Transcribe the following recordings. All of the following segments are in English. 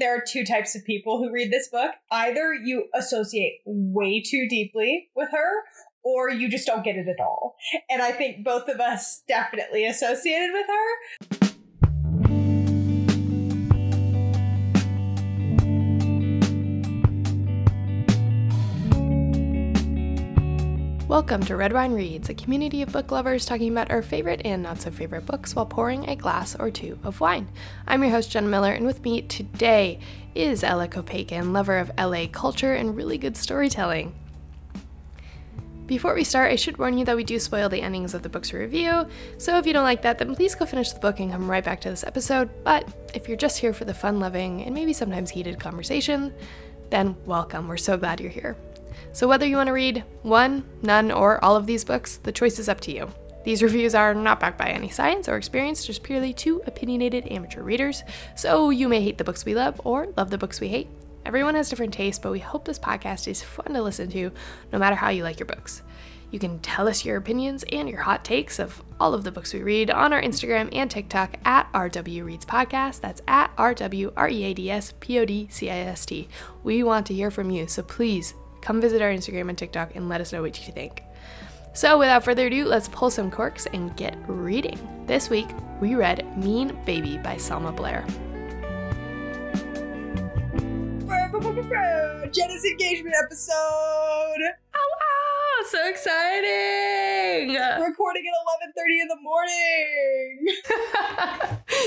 there are two types of people who read this book. Either you associate way too deeply with her, or you just don't get it at all. And I think both of us definitely associated with her. Welcome to Red Wine Reads, a community of book lovers talking about our favorite and not so favorite books while pouring a glass or two of wine. I'm your host, Jenna Miller, and with me today is Ella Kopeikin, lover of LA culture and really good storytelling. Before we start, I should warn you that we do spoil the endings of the books we review, so if you don't like that, then please go finish the book and come right back to this episode. But if you're just here for the fun loving and maybe sometimes heated conversation, then welcome. We're so glad you're here. So, whether you want to read one, none, or all of these books, the choice is up to you. These reviews are not backed by any science or experience, just purely two opinionated amateur readers. So, you may hate the books we love or love the books we hate. Everyone has different tastes, but we hope this podcast is fun to listen to no matter how you like your books. You can tell us your opinions and your hot takes of all of the books we read on our Instagram and TikTok at RW Reads Podcast. That's at RW R E A D S P O D C I S T. We want to hear from you, so please come visit our Instagram and TikTok and let us know what you think. So, without further ado, let's pull some corks and get reading. This week, we read Mean Baby by Selma Blair. Jenna's engagement episode. Oh ow, so exciting! Recording at 11:30 in the morning.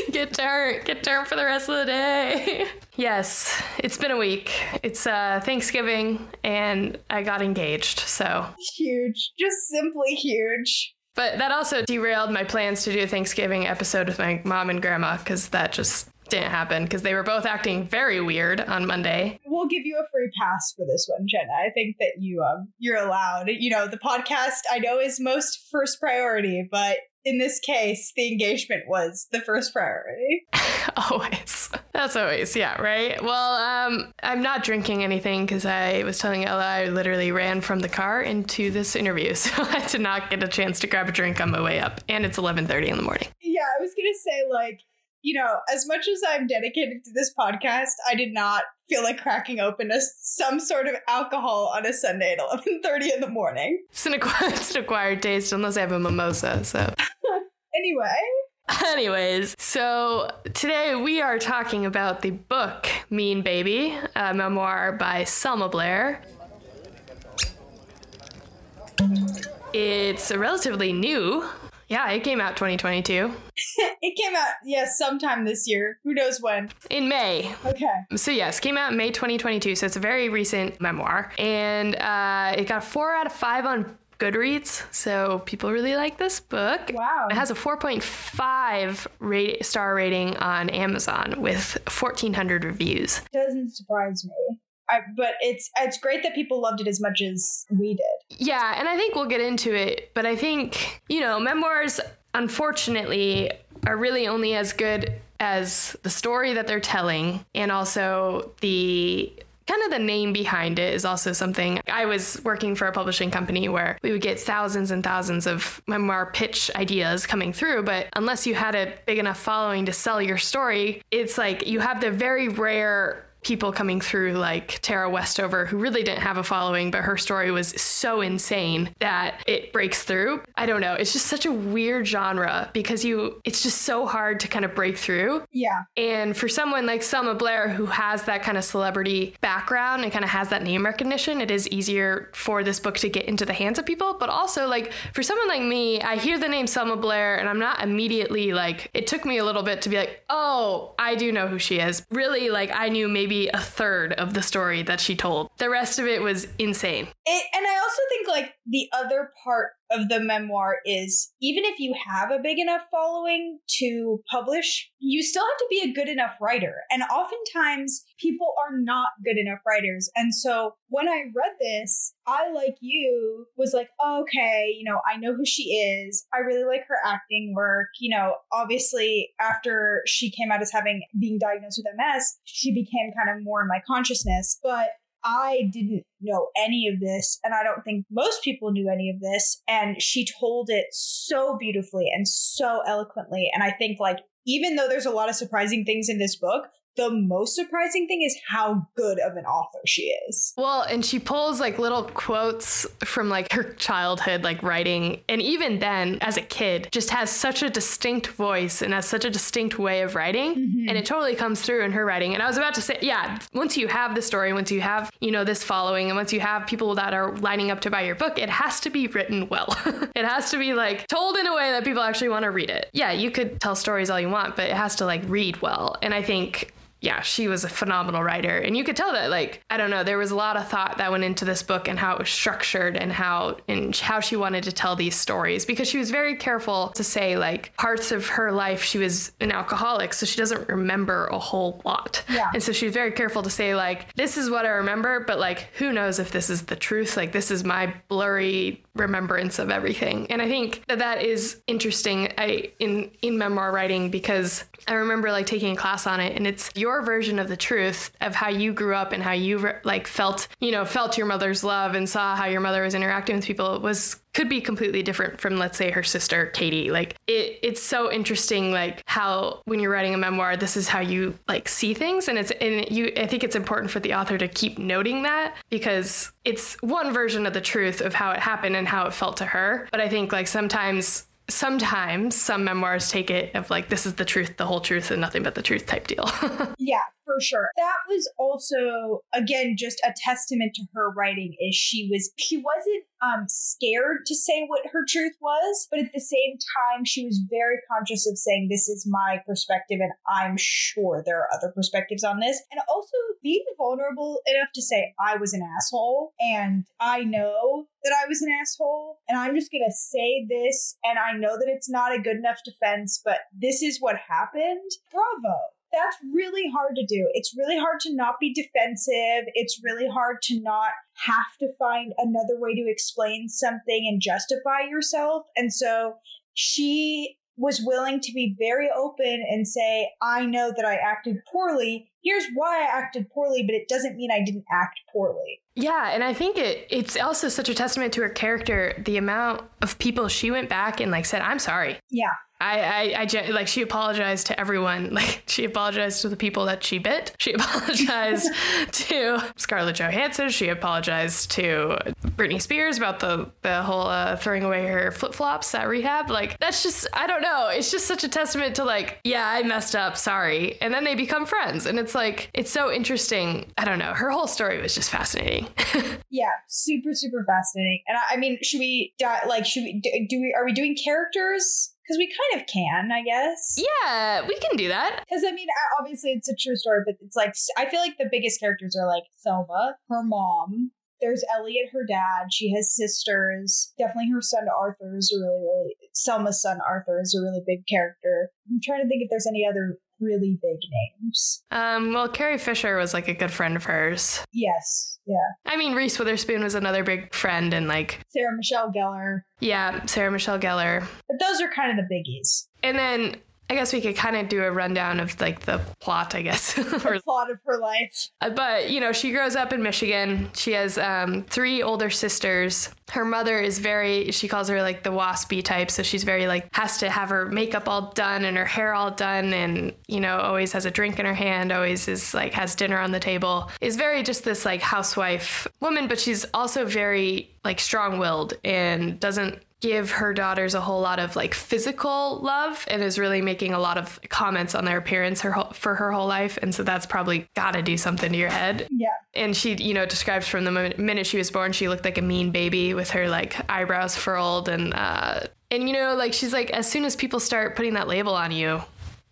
get turned, get turned for the rest of the day. yes, it's been a week. It's uh, Thanksgiving, and I got engaged. So huge, just simply huge. But that also derailed my plans to do a Thanksgiving episode with my mom and grandma because that just didn't happen because they were both acting very weird on Monday. We'll give you a free pass for this one, Jenna. I think that you um you're allowed. You know, the podcast I know is most first priority, but in this case, the engagement was the first priority. always. That's always, yeah, right? Well, um, I'm not drinking anything because I was telling Ella I literally ran from the car into this interview, so I did not get a chance to grab a drink on my way up. And it's 11:30 in the morning. Yeah, I was gonna say like you know, as much as I'm dedicated to this podcast, I did not feel like cracking open a, some sort of alcohol on a Sunday at 11:30 in the morning. It's an, acquired, it's an acquired taste unless I have a mimosa. So anyway. Anyways, so today we are talking about the book Mean Baby, a memoir by Selma Blair. It's relatively new yeah, it came out 2022. it came out, yes, sometime this year. Who knows when? In May. Okay. So, yes, came out in May 2022. So, it's a very recent memoir. And uh, it got a four out of five on Goodreads, so people really like this book. Wow. It has a 4.5 rate, star rating on Amazon with 1,400 reviews. Doesn't surprise me. I, but it's it's great that people loved it as much as we did. Yeah, and I think we'll get into it, but I think, you know, memoirs unfortunately are really only as good as the story that they're telling and also the kind of the name behind it is also something I was working for a publishing company where we would get thousands and thousands of memoir pitch ideas coming through. But unless you had a big enough following to sell your story, it's like you have the very rare people coming through like Tara Westover, who really didn't have a following, but her story was so insane that it breaks through. I don't know. It's just such a weird genre because you, it's just so hard to kind of break through. Yeah. And for someone like Selma Blair, who has that kind of celebrity background and kind of has that name recognition, it is easier for this book to get into the hands of people. But also, like, for someone like me, I hear the name Selma Blair and I'm not immediately like, it took me a little bit to be like, oh, I do know who she is. Really, like, I knew maybe maybe a third of the story that she told. The rest of it was insane. It, and I also think like the other part of the memoir is even if you have a big enough following to publish, you still have to be a good enough writer. And oftentimes people are not good enough writers. And so when I read this, I, like you, was like, okay, you know, I know who she is. I really like her acting work. You know, obviously, after she came out as having being diagnosed with MS, she became kind of more in my consciousness. But I didn't know any of this, and I don't think most people knew any of this. And she told it so beautifully and so eloquently. And I think, like, even though there's a lot of surprising things in this book, the most surprising thing is how good of an author she is. Well, and she pulls like little quotes from like her childhood, like writing. And even then, as a kid, just has such a distinct voice and has such a distinct way of writing. Mm-hmm. And it totally comes through in her writing. And I was about to say, yeah, once you have the story, once you have, you know, this following, and once you have people that are lining up to buy your book, it has to be written well. it has to be like told in a way that people actually want to read it. Yeah, you could tell stories all you want, but it has to like read well. And I think yeah, she was a phenomenal writer. And you could tell that, like, I don't know, there was a lot of thought that went into this book and how it was structured and how and how she wanted to tell these stories because she was very careful to say like parts of her life she was an alcoholic, so she doesn't remember a whole lot. Yeah. And so she was very careful to say, like, this is what I remember, but like who knows if this is the truth? Like this is my blurry remembrance of everything. And I think that that is interesting I, in in memoir writing because I remember like taking a class on it and it's your version of the truth of how you grew up and how you like felt, you know, felt your mother's love and saw how your mother was interacting with people was could be completely different from let's say her sister Katie. Like it it's so interesting like how when you're writing a memoir this is how you like see things and it's and you I think it's important for the author to keep noting that because it's one version of the truth of how it happened and how it felt to her. But I think like sometimes sometimes some memoirs take it of like this is the truth the whole truth and nothing but the truth type deal yeah for sure that was also again just a testament to her writing is she was she wasn't um scared to say what her truth was but at the same time she was very conscious of saying this is my perspective and i'm sure there are other perspectives on this and also being vulnerable enough to say i was an asshole and i know that I was an asshole and I'm just going to say this and I know that it's not a good enough defense, but this is what happened. Bravo. That's really hard to do. It's really hard to not be defensive. It's really hard to not have to find another way to explain something and justify yourself. And so she was willing to be very open and say, I know that I acted poorly. Here's why I acted poorly, but it doesn't mean I didn't act poorly. Yeah, and I think it it's also such a testament to her character, the amount of people she went back and like said, I'm sorry. Yeah. I, I, I, like she apologized to everyone. Like she apologized to the people that she bit. She apologized to Scarlett Johansson. She apologized to Britney Spears about the the whole uh, throwing away her flip flops at rehab. Like that's just I don't know. It's just such a testament to like yeah I messed up. Sorry. And then they become friends, and it's like it's so interesting. I don't know. Her whole story was just fascinating. yeah, super super fascinating. And I, I mean, should we like should we do we are we doing characters? because we kind of can, I guess. Yeah, we can do that. Because I mean, obviously it's a true story, but it's like I feel like the biggest characters are like Selma, her mom. There's Elliot, her dad. She has sisters. Definitely her son Arthur is a really, really Selma's son Arthur is a really big character. I'm trying to think if there's any other really big names. Um, well, Carrie Fisher was like a good friend of hers. Yes, yeah. I mean, Reese Witherspoon was another big friend, and like Sarah Michelle Gellar. Yeah, Sarah Michelle Gellar. But those are kind of the biggies. And then I guess we could kind of do a rundown of like the plot, I guess. the plot of her life. Uh, but, you know, she grows up in Michigan. She has um, three older sisters. Her mother is very, she calls her like the waspy type. So she's very like, has to have her makeup all done and her hair all done and, you know, always has a drink in her hand, always is like, has dinner on the table. Is very just this like housewife woman, but she's also very like strong willed and doesn't give her daughters a whole lot of like physical love and is really making a lot of comments on their appearance her whole, for her whole life. And so that's probably got to do something to your head. Yeah. And she you know describes from the minute she was born she looked like a mean baby with her like eyebrows furled and uh and you know like she's like as soon as people start putting that label on you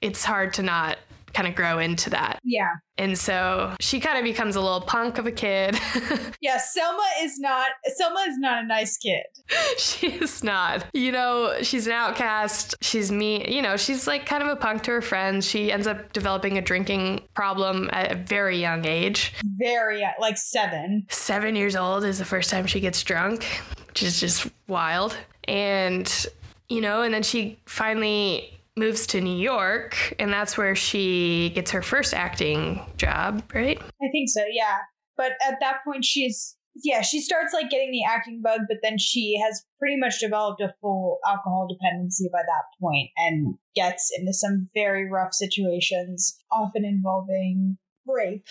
it's hard to not kind of grow into that. Yeah. And so she kind of becomes a little punk of a kid. yeah, Selma is not Selma is not a nice kid. she is not. You know, she's an outcast. She's mean, you know, she's like kind of a punk to her friends. She ends up developing a drinking problem at a very young age. Very like 7. 7 years old is the first time she gets drunk, which is just wild. And you know, and then she finally moves to New York, and that's where she gets her first acting job, right? I think so, yeah. But at that point, she's yeah, she starts like getting the acting bug, but then she has pretty much developed a full alcohol dependency by that point and gets into some very rough situations, often involving rape.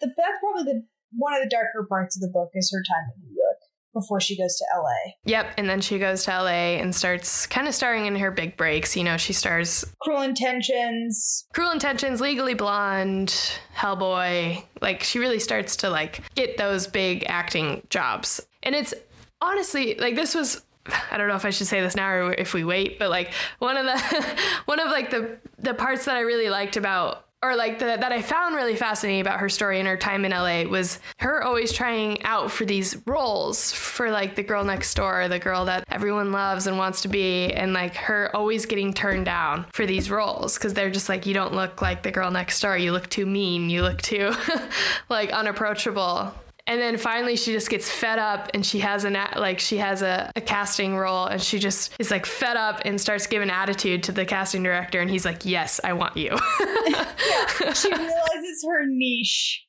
The, that's probably the one of the darker parts of the book is her time in New York before she goes to LA. Yep, and then she goes to LA and starts kind of starring in her big breaks. You know, she stars Cruel Intentions, Cruel Intentions, Legally Blonde, Hellboy. Like she really starts to like get those big acting jobs. And it's honestly like this was I don't know if I should say this now or if we wait, but like one of the one of like the the parts that I really liked about or like the, that I found really fascinating about her story and her time in LA was her always trying out for these roles for like the girl next door, the girl that everyone loves and wants to be, and like her always getting turned down for these roles because they're just like, you don't look like the girl next door. You look too mean. You look too like unapproachable. And then finally she just gets fed up and she has an like she has a, a, casting role and she just is like fed up and starts giving attitude to the casting director and he's like, Yes, I want you. yeah, she realizes her niche.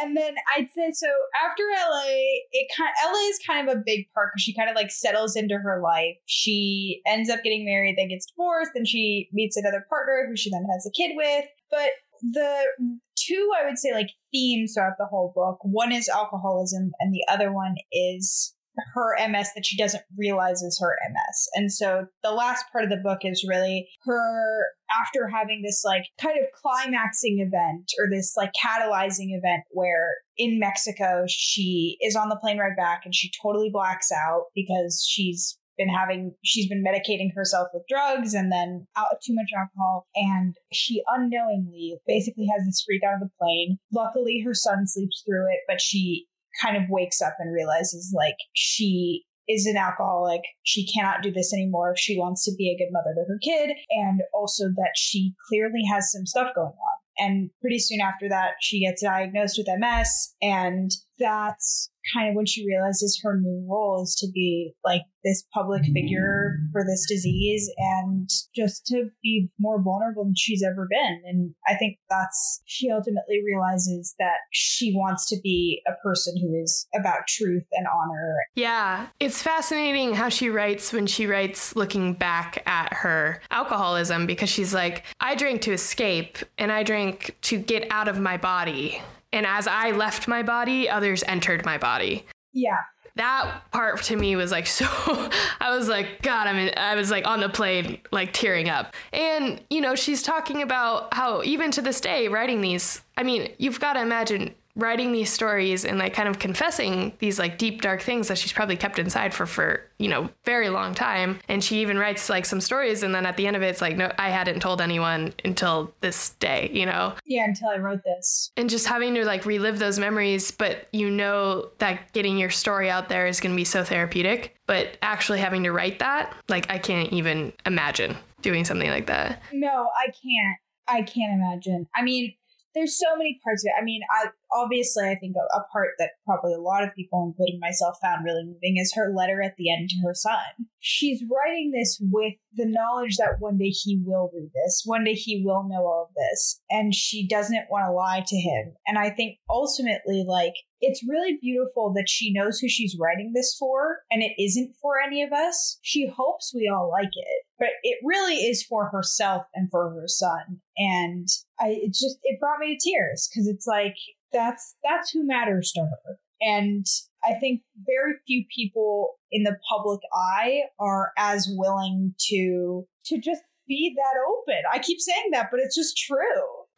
And then I'd say so after LA, it kind of, LA is kind of a big part because she kind of like settles into her life. She ends up getting married, then gets divorced, then she meets another partner who she then has a kid with. But the two I would say like themes throughout the whole book. One is alcoholism, and the other one is her MS that she doesn't realize is her MS. And so the last part of the book is really her after having this like kind of climaxing event or this like catalyzing event where in Mexico she is on the plane ride back and she totally blacks out because she's been having she's been medicating herself with drugs and then out too much alcohol and she unknowingly basically has this freak out of the plane luckily her son sleeps through it but she kind of wakes up and realizes like she is an alcoholic. She cannot do this anymore if she wants to be a good mother to her kid, and also that she clearly has some stuff going on. And pretty soon after that, she gets diagnosed with MS, and that's kind of when she realizes her new role is to be like this public figure for this disease and just to be more vulnerable than she's ever been. And I think that's, she ultimately realizes that she wants to be a person who is about truth and honor. Yeah. It's fascinating how she writes when she writes looking back at her alcoholism because she's like, I drank to escape and I drank to get out of my body. And as I left my body, others entered my body. Yeah. That part to me was like so I was like god I'm in, I was like on the plane like tearing up. And you know, she's talking about how even to this day writing these I mean, you've got to imagine writing these stories and like kind of confessing these like deep dark things that she's probably kept inside for for you know very long time. And she even writes like some stories and then at the end of it it's like no i hadn't told anyone until this day you know? Yeah until i wrote this. And just having to like relive those memories but you know that getting your story out there is going to be so therapeutic but actually having to write that like i can't even imagine doing something like that. No i can't. I can't imagine. I mean there's so many parts of it. I mean, I obviously I think a, a, part that probably a lot of people, including myself, found really moving is her letter at the end to her son. She's writing this with the knowledge that one day he will read this, one day he will know all of this, and she doesn't want to lie to him. And I think ultimately, like, it's really beautiful that she knows who she's writing this for, and it isn't for any of us. She hopes we all like it but it really is for herself and for her son. And I, it just, it brought me to tears because it's like, that's, that's who matters to her. And I think very few people in the public eye are as willing to, to just be that open. I keep saying that, but it's just true.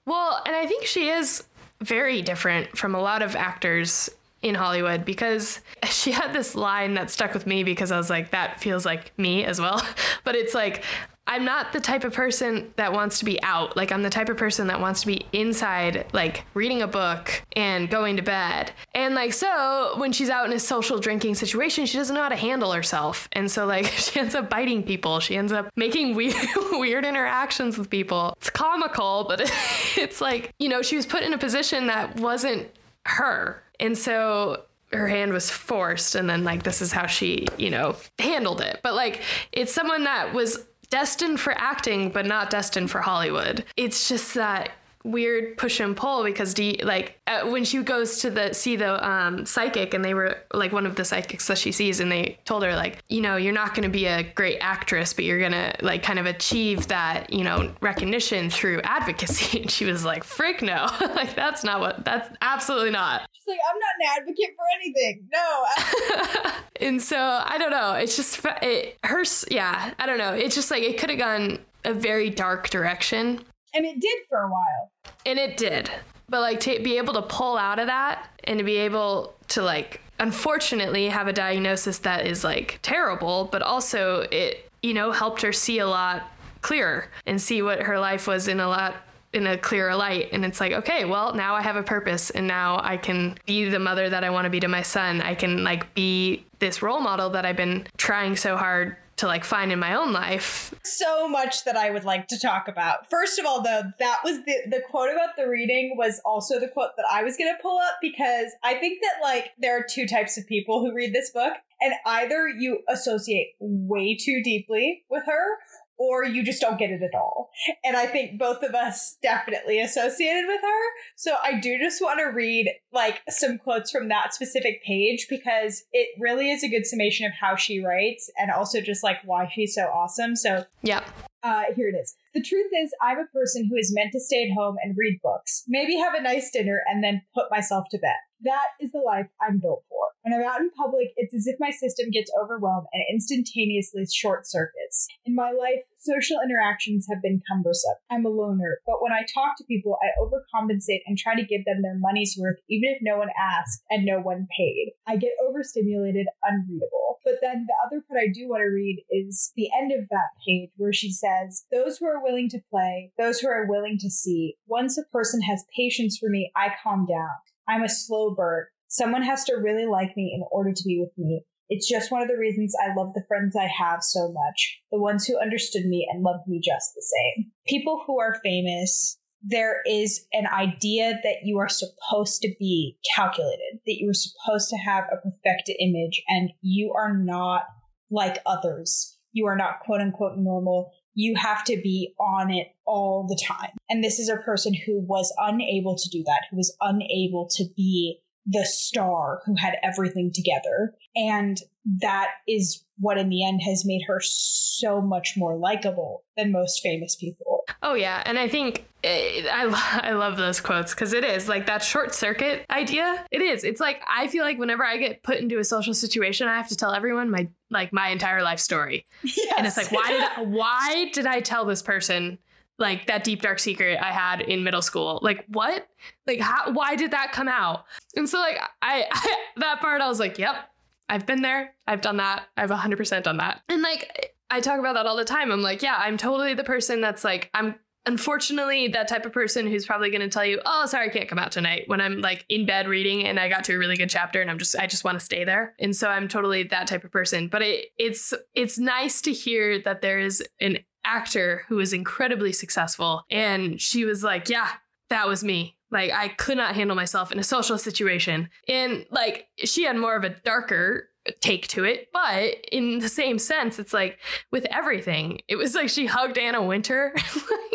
Well, and I think she is very different from a lot of actors in Hollywood because she had this line that stuck with me because I was like, that feels like me as well. But it's like, I'm not the type of person that wants to be out. Like, I'm the type of person that wants to be inside, like reading a book and going to bed. And, like, so when she's out in a social drinking situation, she doesn't know how to handle herself. And so, like, she ends up biting people. She ends up making weird, weird interactions with people. It's comical, but it's like, you know, she was put in a position that wasn't her and so her hand was forced and then like this is how she, you know, handled it. But like it's someone that was destined for acting but not destined for Hollywood. It's just that weird push and pull because D like uh, when she goes to the see the um, psychic and they were like one of the psychics that she sees and they told her like you know you're not going to be a great actress but you're going to like kind of achieve that you know recognition through advocacy. And she was like frick no. Like that's not what that's absolutely not. She's like i'm not an advocate for anything. No and so i don't know it's just it her yeah i don't know it's just like it could have gone a very dark direction and it did for a while. And it did. But like to be able to pull out of that and to be able to like unfortunately have a diagnosis that is like terrible, but also it, you know, helped her see a lot clearer and see what her life was in a lot in a clearer light and it's like okay well now i have a purpose and now i can be the mother that i want to be to my son i can like be this role model that i've been trying so hard to like find in my own life. So much that I would like to talk about. First of all, though, that was the the quote about the reading was also the quote that I was going to pull up because I think that like there are two types of people who read this book and either you associate way too deeply with her or you just don't get it at all. And I think both of us definitely associated with her. So I do just want to read like some quotes from that specific page because it really is a good summation of how she writes and also just like why she's so awesome. So, yeah. Uh, here it is. The truth is, I'm a person who is meant to stay at home and read books, maybe have a nice dinner, and then put myself to bed. That is the life I'm built for. When I'm out in public, it's as if my system gets overwhelmed and instantaneously short circuits. In my life, social interactions have been cumbersome. I'm a loner, but when I talk to people, I overcompensate and try to give them their money's worth, even if no one asked and no one paid. I get overstimulated, unreadable. But then the other part I do want to read is the end of that page where she says, Those who are willing to play, those who are willing to see, once a person has patience for me, I calm down. I'm a slow bird. Someone has to really like me in order to be with me. It's just one of the reasons I love the friends I have so much. The ones who understood me and loved me just the same. People who are famous, there is an idea that you are supposed to be calculated, that you are supposed to have a perfected image, and you are not like others. You are not quote unquote normal. You have to be on it all the time. And this is a person who was unable to do that, who was unable to be the star who had everything together. And that is what in the end has made her so much more likable than most famous people. Oh yeah, and I think eh, I I love those quotes because it is like that short circuit idea. It is. It's like I feel like whenever I get put into a social situation, I have to tell everyone my like my entire life story, yes. and it's like why did I, why did I tell this person like that deep dark secret I had in middle school. Like what? Like how why did that come out? And so like I, I that part I was like, "Yep. I've been there. I've done that. I've 100% done that." And like I talk about that all the time. I'm like, "Yeah, I'm totally the person that's like I'm unfortunately that type of person who's probably going to tell you oh sorry i can't come out tonight when i'm like in bed reading and i got to a really good chapter and i'm just i just want to stay there and so i'm totally that type of person but it, it's it's nice to hear that there is an actor who is incredibly successful. And she was like, Yeah, that was me. Like, I could not handle myself in a social situation. And like, she had more of a darker take to it, but in the same sense, it's like with everything, it was like she hugged Anna Wintour.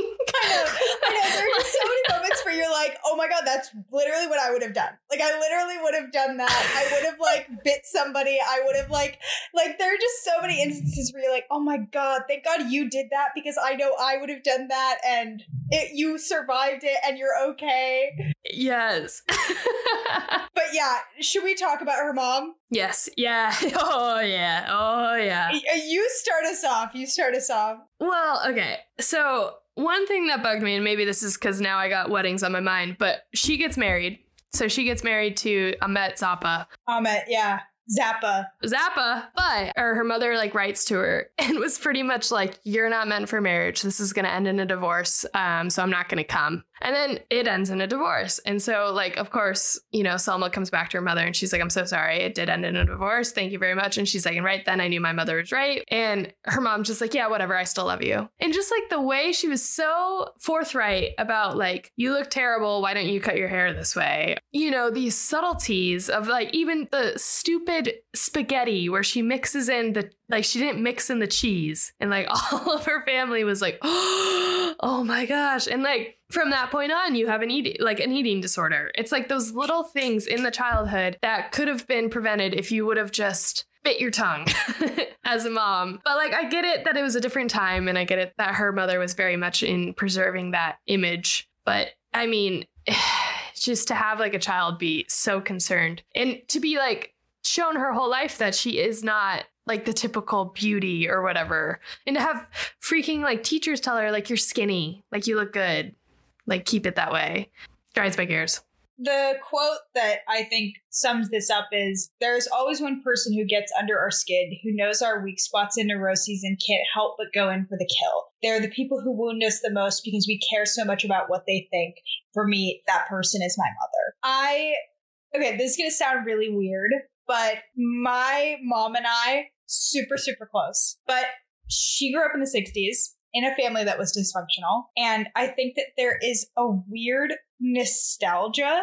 I know. There are just so many moments where you're like, oh my God, that's literally what I would have done. Like, I literally would have done that. I would have, like, bit somebody. I would have, like, like, there are just so many instances where you're like, oh my God, thank God you did that because I know I would have done that and it, you survived it and you're okay. Yes. but yeah, should we talk about her mom? Yes. Yeah. Oh, yeah. Oh, yeah. You start us off. You start us off. Well, okay. So one thing that bugged me, and maybe this is because now I got weddings on my mind, but she gets married. So she gets married to Ahmet Zappa. Ahmet, yeah. Zappa. Zappa, but or her mother like writes to her and was pretty much like, "You're not meant for marriage. This is gonna end in a divorce. Um, so I'm not gonna come." And then it ends in a divorce. And so, like, of course, you know, Selma comes back to her mother and she's like, I'm so sorry. It did end in a divorce. Thank you very much. And she's like, and right then I knew my mother was right. And her mom's just like, yeah, whatever. I still love you. And just like the way she was so forthright about, like, you look terrible. Why don't you cut your hair this way? You know, these subtleties of like even the stupid stupid spaghetti where she mixes in the like she didn't mix in the cheese and like all of her family was like oh my gosh and like from that point on you have an eating like an eating disorder it's like those little things in the childhood that could have been prevented if you would have just bit your tongue as a mom. But like, I get it that it was a different time, and I get it that her mother was very much in preserving that image. But I mean, just to have like a child be so concerned and to be like shown her whole life that she is not like the typical beauty or whatever. And to have freaking like teachers tell her, like, you're skinny, like, you look good, like, keep it that way. Drives my gears. The quote that I think sums this up is There's always one person who gets under our skin, who knows our weak spots and neuroses and can't help but go in for the kill. They're the people who wound us the most because we care so much about what they think. For me, that person is my mother. I, okay, this is going to sound really weird, but my mom and I, super, super close. But she grew up in the 60s in a family that was dysfunctional. And I think that there is a weird nostalgia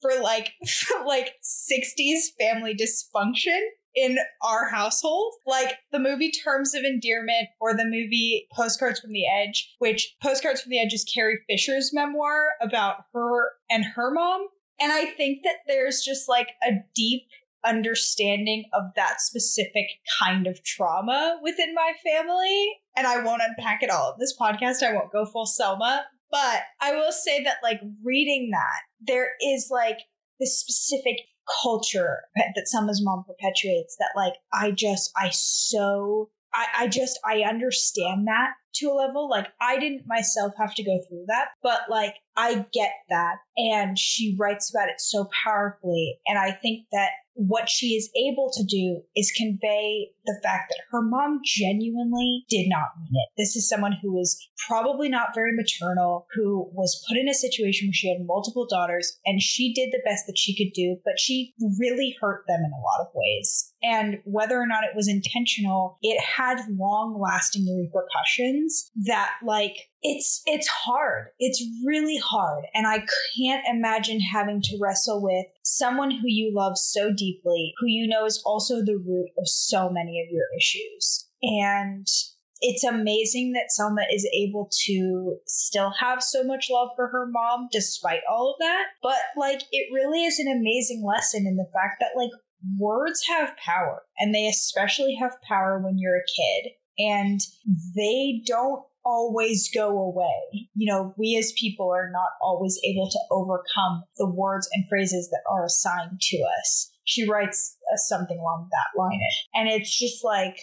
for like like 60s family dysfunction in our household. Like the movie Terms of Endearment or the movie Postcards from the Edge, which Postcards from the Edge is Carrie Fisher's memoir about her and her mom. And I think that there's just like a deep understanding of that specific kind of trauma within my family. And I won't unpack it all of this podcast. I won't go full Selma. But I will say that, like, reading that, there is like this specific culture that Selma's mom perpetuates that, like, I just, I so, I, I just, I understand that to a level. Like, I didn't myself have to go through that, but like, I get that. And she writes about it so powerfully. And I think that what she is able to do is convey the fact that her mom genuinely did not mean it. This is someone who was probably not very maternal, who was put in a situation where she had multiple daughters and she did the best that she could do, but she really hurt them in a lot of ways. And whether or not it was intentional, it had long lasting repercussions that, like, it's it's hard. It's really hard and I can't imagine having to wrestle with someone who you love so deeply, who you know is also the root of so many of your issues. And it's amazing that Selma is able to still have so much love for her mom despite all of that. But like it really is an amazing lesson in the fact that like words have power and they especially have power when you're a kid and they don't always go away. You know, we as people are not always able to overcome the words and phrases that are assigned to us. She writes something along that line. And it's just like,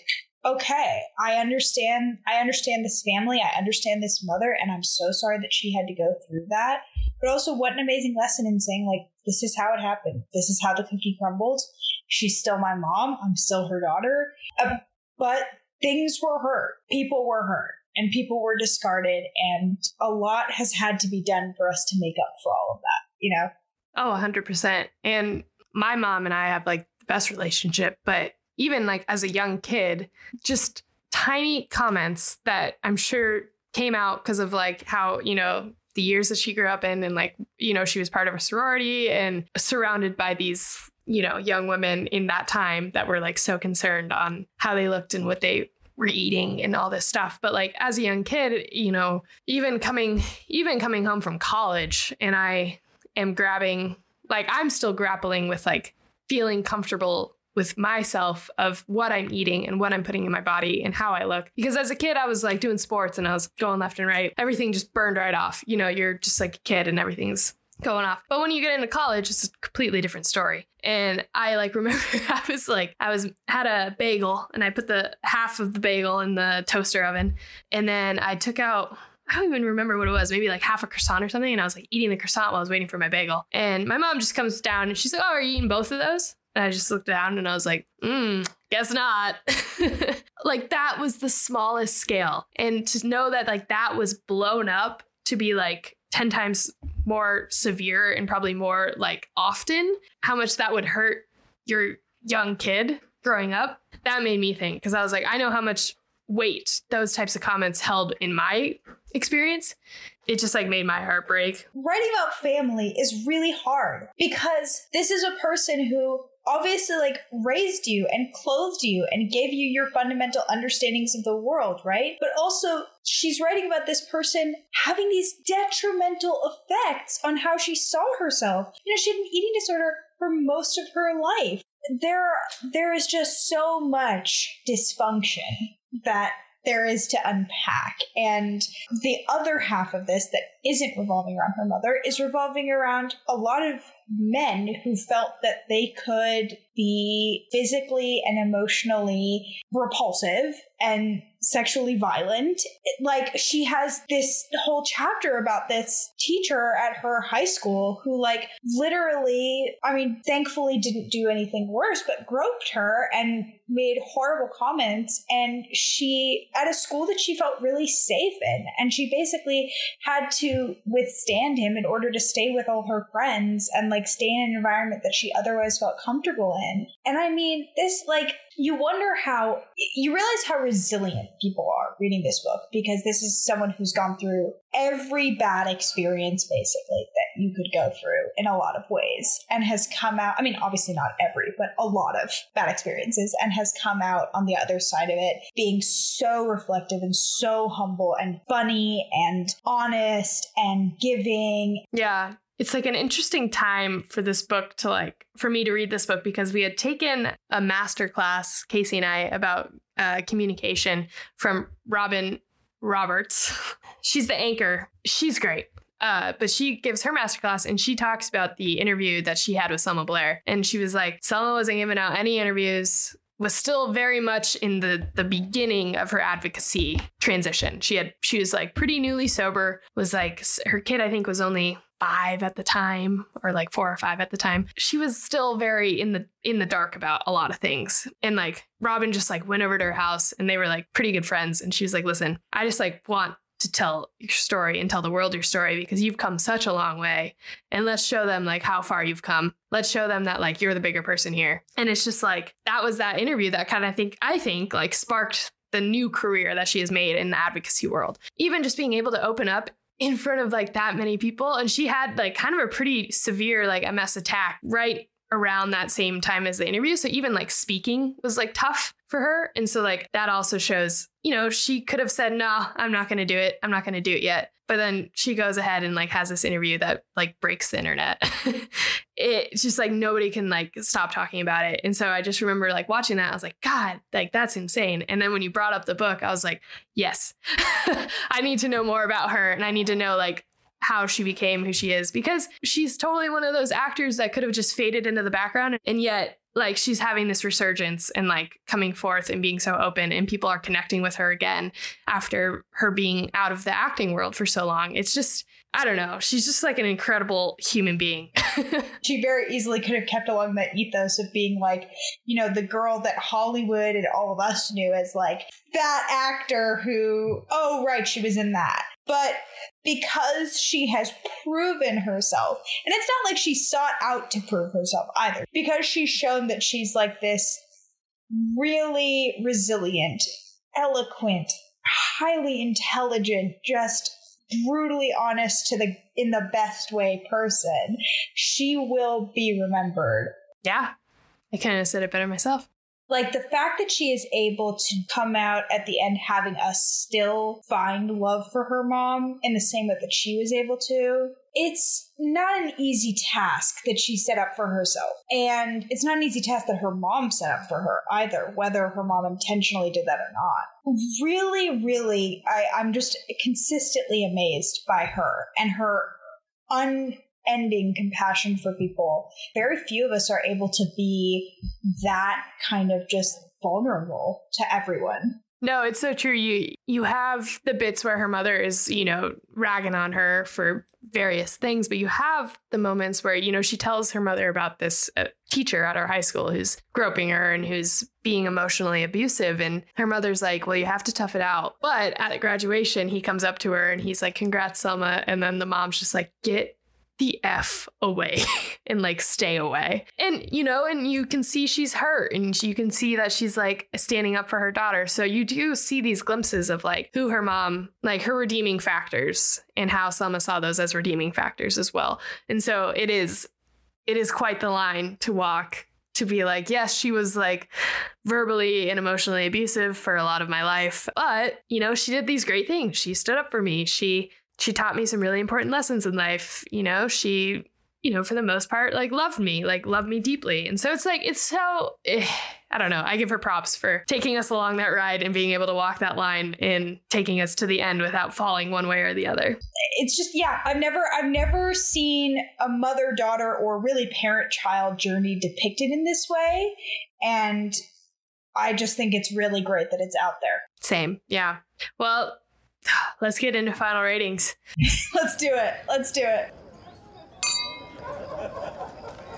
okay, I understand. I understand this family. I understand this mother. And I'm so sorry that she had to go through that. But also, what an amazing lesson in saying, like, this is how it happened. This is how the cookie crumbled. She's still my mom. I'm still her daughter. Uh, but things were hurt. People were hurt and people were discarded and a lot has had to be done for us to make up for all of that you know? Oh 100% and my mom and i have like the best relationship but even like as a young kid just tiny comments that i'm sure came out because of like how you know the years that she grew up in and like you know she was part of a sorority and surrounded by these you know young women in that time that were like so concerned on how they looked and what they were eating and all this stuff. But like as a young kid you know even coming even coming home from college and i am grabbing like i'm still grappling with like feeling comfortable with myself of what i'm eating and what i'm putting in my body and how i look. Because as a kid i was like doing sports and i was going left and right. Everything just burned right off. You know you're just like a kid and everything's going off. But when you get into college, it's a completely different story. And I like remember I was like I was had a bagel and I put the half of the bagel in the toaster oven and then I took out I don't even remember what it was, maybe like half a croissant or something. And I was like eating the croissant while I was waiting for my bagel. And my mom just comes down and she's like, Oh, are you eating both of those? And I just looked down and I was like, mm, guess not. like that was the smallest scale. And to know that like that was blown up to be like 10 times more severe and probably more like often, how much that would hurt your young kid growing up, that made me think because I was like, I know how much weight those types of comments held in my experience. it just like made my heart break. Writing about family is really hard because this is a person who obviously like raised you and clothed you and gave you your fundamental understandings of the world, right? But also she's writing about this person having these detrimental effects on how she saw herself. You know, she had an eating disorder for most of her life. There there is just so much dysfunction that there is to unpack. And the other half of this that isn't revolving around her mother is revolving around a lot of men who felt that they could be physically and emotionally repulsive and sexually violent. Like she has this whole chapter about this teacher at her high school who like literally, I mean, thankfully didn't do anything worse, but groped her and made horrible comments and she at a school that she felt really safe in and she basically had to withstand him in order to stay with all her friends and like stay in an environment that she otherwise felt comfortable in. And I mean, this like you wonder how you realize how resilient people are reading this book because this is someone who's gone through every bad experience basically that you could go through in a lot of ways and has come out I mean obviously not every but a lot of bad experiences and has come out on the other side of it being so reflective and so humble and funny and honest and giving. Yeah it's like an interesting time for this book to like for me to read this book because we had taken a master class casey and i about uh, communication from robin roberts she's the anchor she's great uh, but she gives her masterclass and she talks about the interview that she had with Selma Blair. And she was like, Selma wasn't giving out any interviews, was still very much in the the beginning of her advocacy transition. She had she was like pretty newly sober, was like her kid I think was only five at the time or like four or five at the time she was still very in the in the dark about a lot of things. And like robin just like went over to her house and they were like pretty good friends. And she was like listen i just like want to tell your story and tell the world your story because you've come such a long way. And let's show them like how far you've come. Let's show them that like you're the bigger person here. And it's just like that was that interview that kind of think i think like sparked the new career that she has made in the advocacy world. Even just being able to open up in front of like that many people and she had like kind of a pretty severe like ms attack right around that same time as the interview. So even like speaking was like tough for her. And so like that also shows you know she could have said no i'm not going to do it. I'm not going to do it yet but then she goes ahead and like has this interview that like breaks the internet. It's just like nobody can like stop talking about it. And so i just remember like watching that i was like god like that's insane. And then when you brought up the book i was like yes. I need to know more about her and i need to know like how she became who she is because she's totally one of those actors that could have just faded into the background and yet like she's having this resurgence and like coming forth and being so open and people are connecting with her again after her being out of the acting world for so long. It's just i don't know. She's just like an incredible human being. She very easily could have kept along that ethos of being like you know the girl that hollywood and all of us knew as like that actor who oh right she was in that but because she has proven herself, and it's not like she sought out to prove herself either, because she's shown that she's like this really resilient, eloquent, highly intelligent, just brutally honest to the in the best way person, she will be remembered. Yeah. I kind of said it better myself like the fact that she is able to come out at the end having us still find love for her mom in the same way that she was able to it's not an easy task that she set up for herself. And it's not an easy task that her mom set up for her either whether her mom intentionally did that or not. Really really I, i'm just consistently amazed by her and her un ending compassion for people. Very few of us are able to be that kind of just vulnerable to everyone. No, it's so true. You you have the bits where her mother is, you know, ragging on her for various things, but you have the moments where, you know, she tells her mother about this uh, teacher at her high school who's groping her and who's being emotionally abusive and her mother's like, "Well, you have to tough it out." But at graduation, he comes up to her and he's like, "Congrats, Selma." And then the mom's just like, "Get the F away and like stay away. And, you know, and you can see she's hurt and you can see that she's like standing up for her daughter. So you do see these glimpses of like who her mom, like her redeeming factors and how Selma saw those as redeeming factors as well. And so it is, it is quite the line to walk to be like, yes, she was like verbally and emotionally abusive for a lot of my life, but you know, she did these great things. She stood up for me. She she taught me some really important lessons in life. You know, she, you know, for the most part, like loved me, like loved me deeply. And so it's like, it's so, eh, I don't know. I give her props for taking us along that ride and being able to walk that line and taking us to the end without falling one way or the other. It's just, yeah, I've never, I've never seen a mother daughter or really parent child journey depicted in this way. And I just think it's really great that it's out there. Same. Yeah. Well, Let's get into final ratings. Let's do it. Let's do it.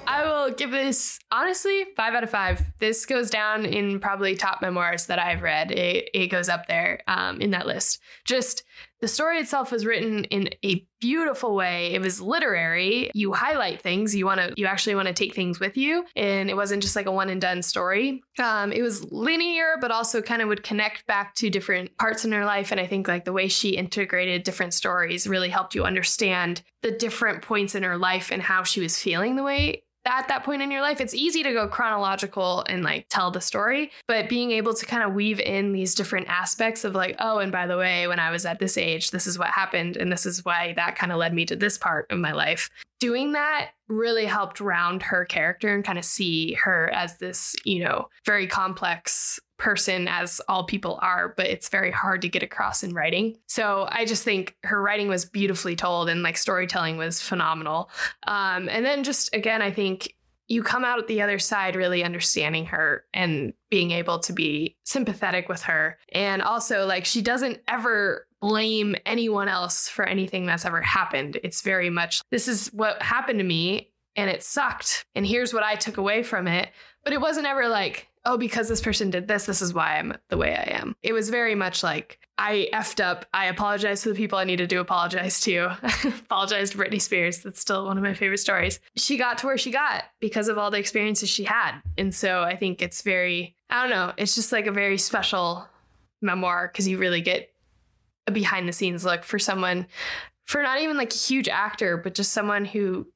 I will give this honestly five out of five. This goes down in probably top memoirs that I've read. It, it goes up there um, in that list. Just the story itself was written in a beautiful way. It was literary. You highlight things. You want to. You actually want to take things with you, and it wasn't just like a one and done story. Um, it was linear, but also kind of would connect back to different parts in her life. And I think like the way she integrated different stories really helped you understand the different points in her life and how she was feeling the way at that point in your life, it's easy to go chronological and like tell the story, but being able to kind of weave in these different aspects of like, oh, and by the way, when I was at this age, this is what happened. And this is why that kind of led me to this part of my life. Doing that really helped round her character and kind of see her as this, you know, very complex person as all people are, but it's very hard to get across in writing. So I just think her writing was beautifully told and like storytelling was phenomenal. Um, and then just again, I think you come out the other side really understanding her and being able to be sympathetic with her. And also, like, she doesn't ever blame anyone else for anything that's ever happened. It's very much, this is what happened to me and it sucked. And here's what I took away from it. But it wasn't ever like, oh, because this person did this, this is why I'm the way I am. It was very much like, I effed up. I apologize to the people I needed to apologize to. apologize to Britney Spears. That's still one of my favorite stories. She got to where she got because of all the experiences she had. And so I think it's very, I don't know, it's just like a very special memoir because you really get a behind the scenes look for someone, for not even like a huge actor, but just someone who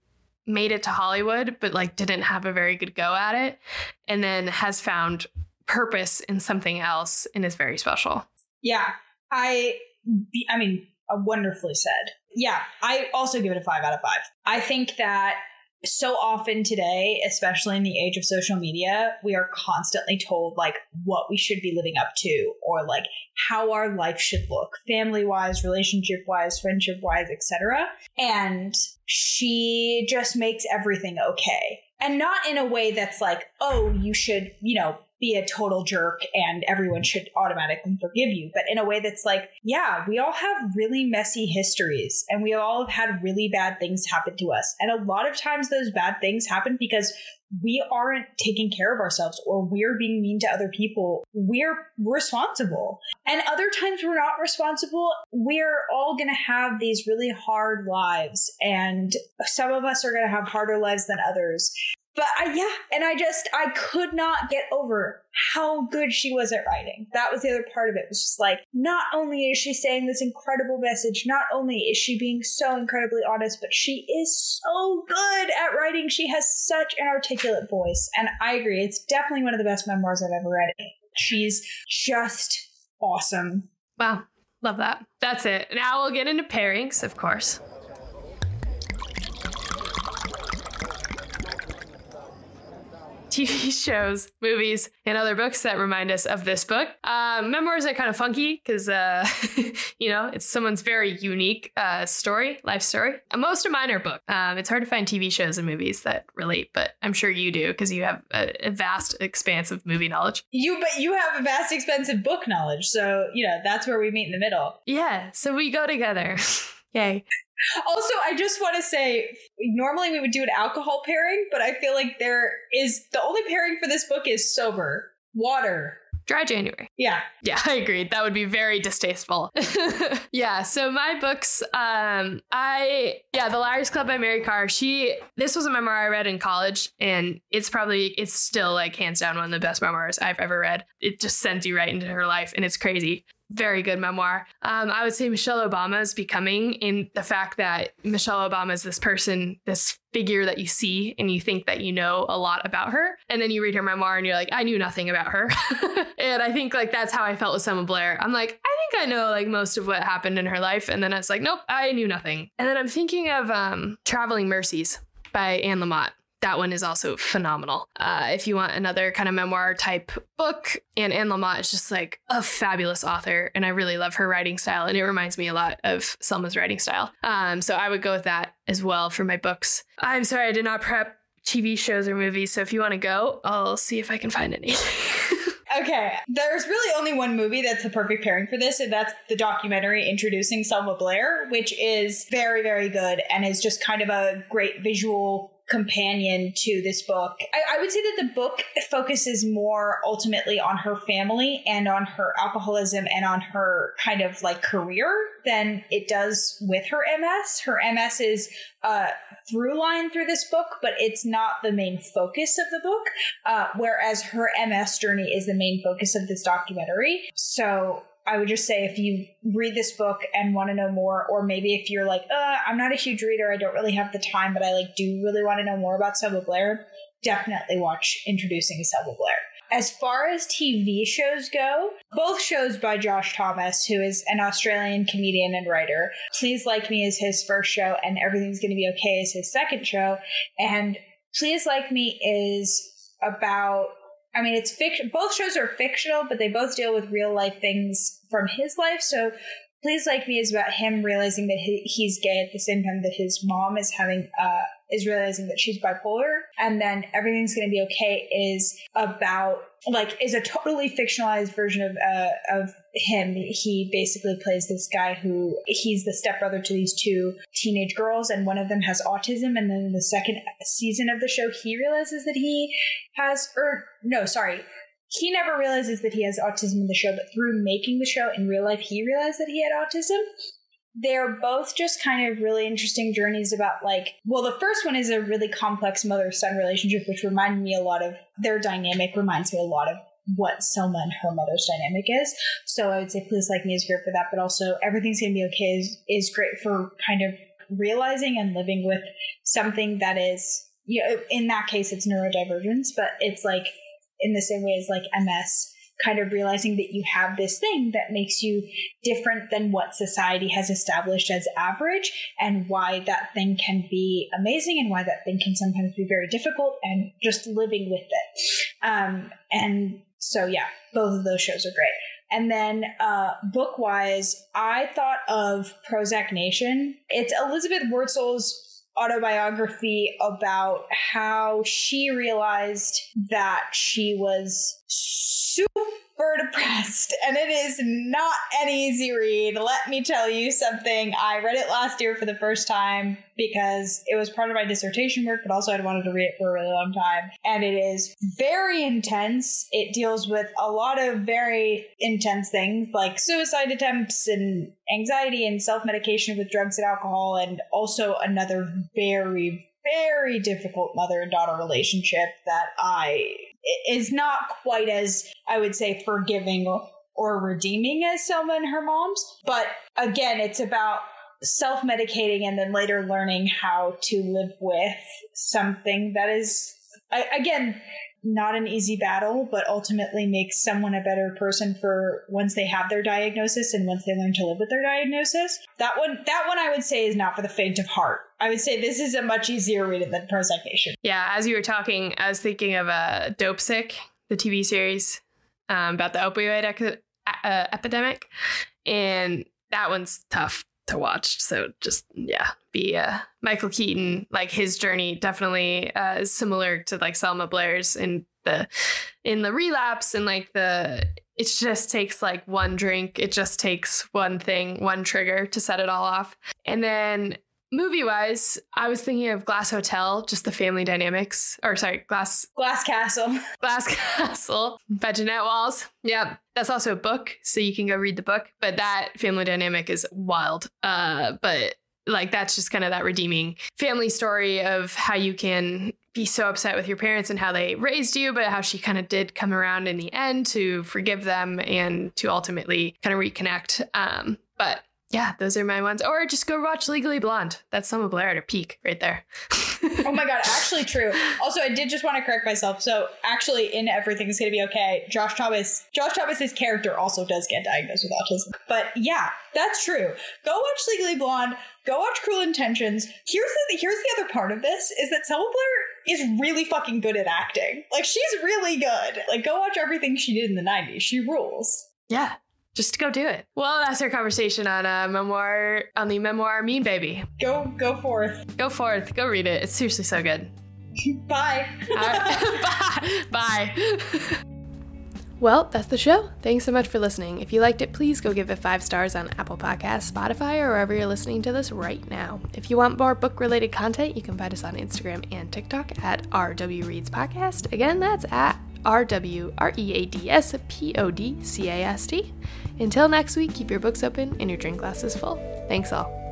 made it to Hollywood, but like didn't have a very good go at it, and then has found purpose in something else and is very special. Yeah, I, I mean, wonderfully said. Yeah, I also give it a five out of five. I think that so often today, especially in the age of social media, we are constantly told like what we should be living up to or like how our life should look, family wise, relationship wise, friendship wise, etc. And she just makes everything okay. And not in a way that's like, oh, you should, you know, be a total jerk and everyone should automatically forgive you, but in a way that's like, yeah, we all have really messy histories and we all have had really bad things happen to us. And a lot of times those bad things happen because we aren't taking care of ourselves or we're being mean to other people. We're responsible. And other times we're not responsible. We're all going to have these really hard lives and some of us are going to have harder lives than others but I, yeah, and I just I could not get over how good she was at writing. That was the other part of it. it. Was just like not only is she saying this incredible message, not only is she being so incredibly honest, but she is so good at writing. She has such an articulate voice, and I agree. It's definitely one of the best memoirs I've ever read. She's just awesome. Wow, love that. That's it. Now we'll get into pairings, of course. TV shows, movies, and other books that remind us of this book. Um, memoirs are kind of funky because, uh, you know, it's someone's very unique uh, story, life story. And most of mine are book. Um, it's hard to find TV shows and movies that relate, but I'm sure you do because you have a, a, vast expanse of movie knowledge. You, but you have a vast expanse of book knowledge, so you know that's where we meet in the middle. Yeah, so we go together. Yay. Also, I just want to say normally we would do an alcohol pairing, but I feel like there is the only pairing for this book is sober. Water. Dry January. Yeah. Yeah, I agreed. That would be very distasteful. yeah, so my books, um, I yeah, The Liars Club by Mary Karr. She this was a memoir I read in college, and it's probably it's still like hands down one of the best memoirs I've ever read. It just sends you right into her life, and it's crazy very good memoir. Um, I would say Michelle Obama is becoming in the fact that Michelle Obama is this person, this figure that you see and you think that you know a lot about her. And then you read her memoir and you're like, I knew nothing about her. and I think like that's how I felt with Selma Blair. I'm like, I think I know like most of what happened in her life. And then I was like, nope, I knew nothing. And then I'm thinking of um, Traveling Mercies by Anne Lamott that one is also phenomenal. Uh, if you want another kind of memoir type book, and Anne Lamott is just like a fabulous author, and I really love her writing style, and it reminds me a lot of Selma's writing style. Um, so I would go with that as well for my books. I'm sorry I did not prep TV shows or movies, so if you want to go, I'll see if I can find any. Okay, there's really only one movie that's the perfect pairing for this, and that's the documentary introducing Selma Blair, which is very, very good and is just kind of a great visual companion to this book. I, I, would say that the book focuses more ultimately on her family and on her alcoholism and on her kind of like career than it does with her MS. Her MS is a through line through this book, but it's not the main focus of the book. Uh, whereas her MS journey is the main focus of this documentary. So I would just say if you read this book and want to know more, or maybe if you're like, uh, I'm not a huge reader, I don't really have the time, but I like do really want to know more about Selma Blair, definitely watch Introducing Selma Blair. As far as TV shows go, both shows by Josh Thomas, who is an Australian comedian and writer. Please Like Me is his first show, and Everything's Gonna Be Okay is his second show. And Please Like Me is about I mean, it's fiction. Both shows are fictional, but they both deal with real life things from his life. So, Please Like Me is about him realizing that he, he's gay at the same time that his mom is having uh, is realizing that she's bipolar and then everything's to be okay is about like is a totally fictionalized version of uh, of him. He basically plays this guy who he's the stepbrother to these two teenage girls and one of them has autism and then in the second season of the show he realizes that he has or no sorry. He never realizes that he has autism in the show, but through making the show in real life, he realized that he had autism they're both just kind of really interesting journeys about like well the first one is a really complex mother son relationship which reminded me a lot of their dynamic reminds me a lot of what Selma and her mother's dynamic is. So I would say Please Like Me is great for that, but also Everything's Gonna Be Okay is, is great for kind of realizing and living with something that is, you know, in that case it's neurodivergence, but it's like in the same way as like MS kind of realizing that you have this thing that makes you different than what society has established as average and why that thing can be amazing and why that thing can sometimes be very difficult and just living with it. Um, and so, yeah, both of those shows are great. And then uh, book wise, I thought of Prozac Nation. It's Elizabeth Wurtzel's autobiography about how she realized that she was super depressed and it is not an easy read. Let me tell you something. I read it last year for the first time because it was part of my dissertation work, but also I'd wanted to read it for a really long time. And it is very intense. It deals with a lot of very intense things like suicide attempts and anxiety and self medication with drugs and alcohol, and also another very, very difficult mother and daughter relationship that I is not quite as I would say forgiving or redeeming as Selma and her mom's. But again, it's about self medicating and then later learning how to live with something that is, again, not an easy battle, but ultimately makes someone a better person for once they have their diagnosis and once they learn to live with their diagnosis. That one, that one, I would say is not for the faint of heart. I would say this is a much easier read than Prozac Nation. Yeah, as you were talking, I was thinking of a uh, Dopesick, the TV series um, about the opioid ec- uh, epidemic, and that one's tough to watch. So just yeah, be uh, Michael Keaton. Like his journey definitely uh, is similar to like Selma Blair's in the in the relapse and like the it just takes like one drink. It just takes one thing, one trigger to set it all off. And then movie wise, I was thinking of Glass Hotel, just the family dynamics, or sorry, Glass Glass Castle. Glass Castle by Walls. Yep, that's also a book, so you can go read the book. But that family dynamic is wild. Uh, but like that's just kind of that redeeming family story of how you can be so upset with your parents and how they raised you, but how she kind of did come around in the end to forgive them and to ultimately kind of reconnect. Um, but yeah, those are my ones. Or just go watch Legally Blonde. That's Selma Blair at a peak right there. oh my god, actually true. Also, I did just want to correct myself. So actually, in Everything's Gonna Be Okay, Josh Thomas, Josh Thomas's character also does get diagnosed with autism. But yeah, that's true. Go watch Legally Blonde. Go watch Cruel Intentions. Here's the here's the other part of this is that Selma Blair is really fucking good at acting. Like she's really good. Like go watch everything she did in the 90s. She rules. Yeah, just go do it. Well, that's our conversation on a memoir on the memoir Mean Baby. Go go forth. Go forth. Go read it. It's seriously so good. Bye. bye. Bye. Well, that's the show. Thanks so much for listening. If you liked it, please go give it five stars on Apple Podcasts, Spotify, or wherever you're listening to this right now. If you want more book related content, you can find us on Instagram and TikTok at RW Reads Podcast. Again, that's at R W R E A D S P O D C A S T. Until next week, keep your books open and your drink glasses full. Thanks all.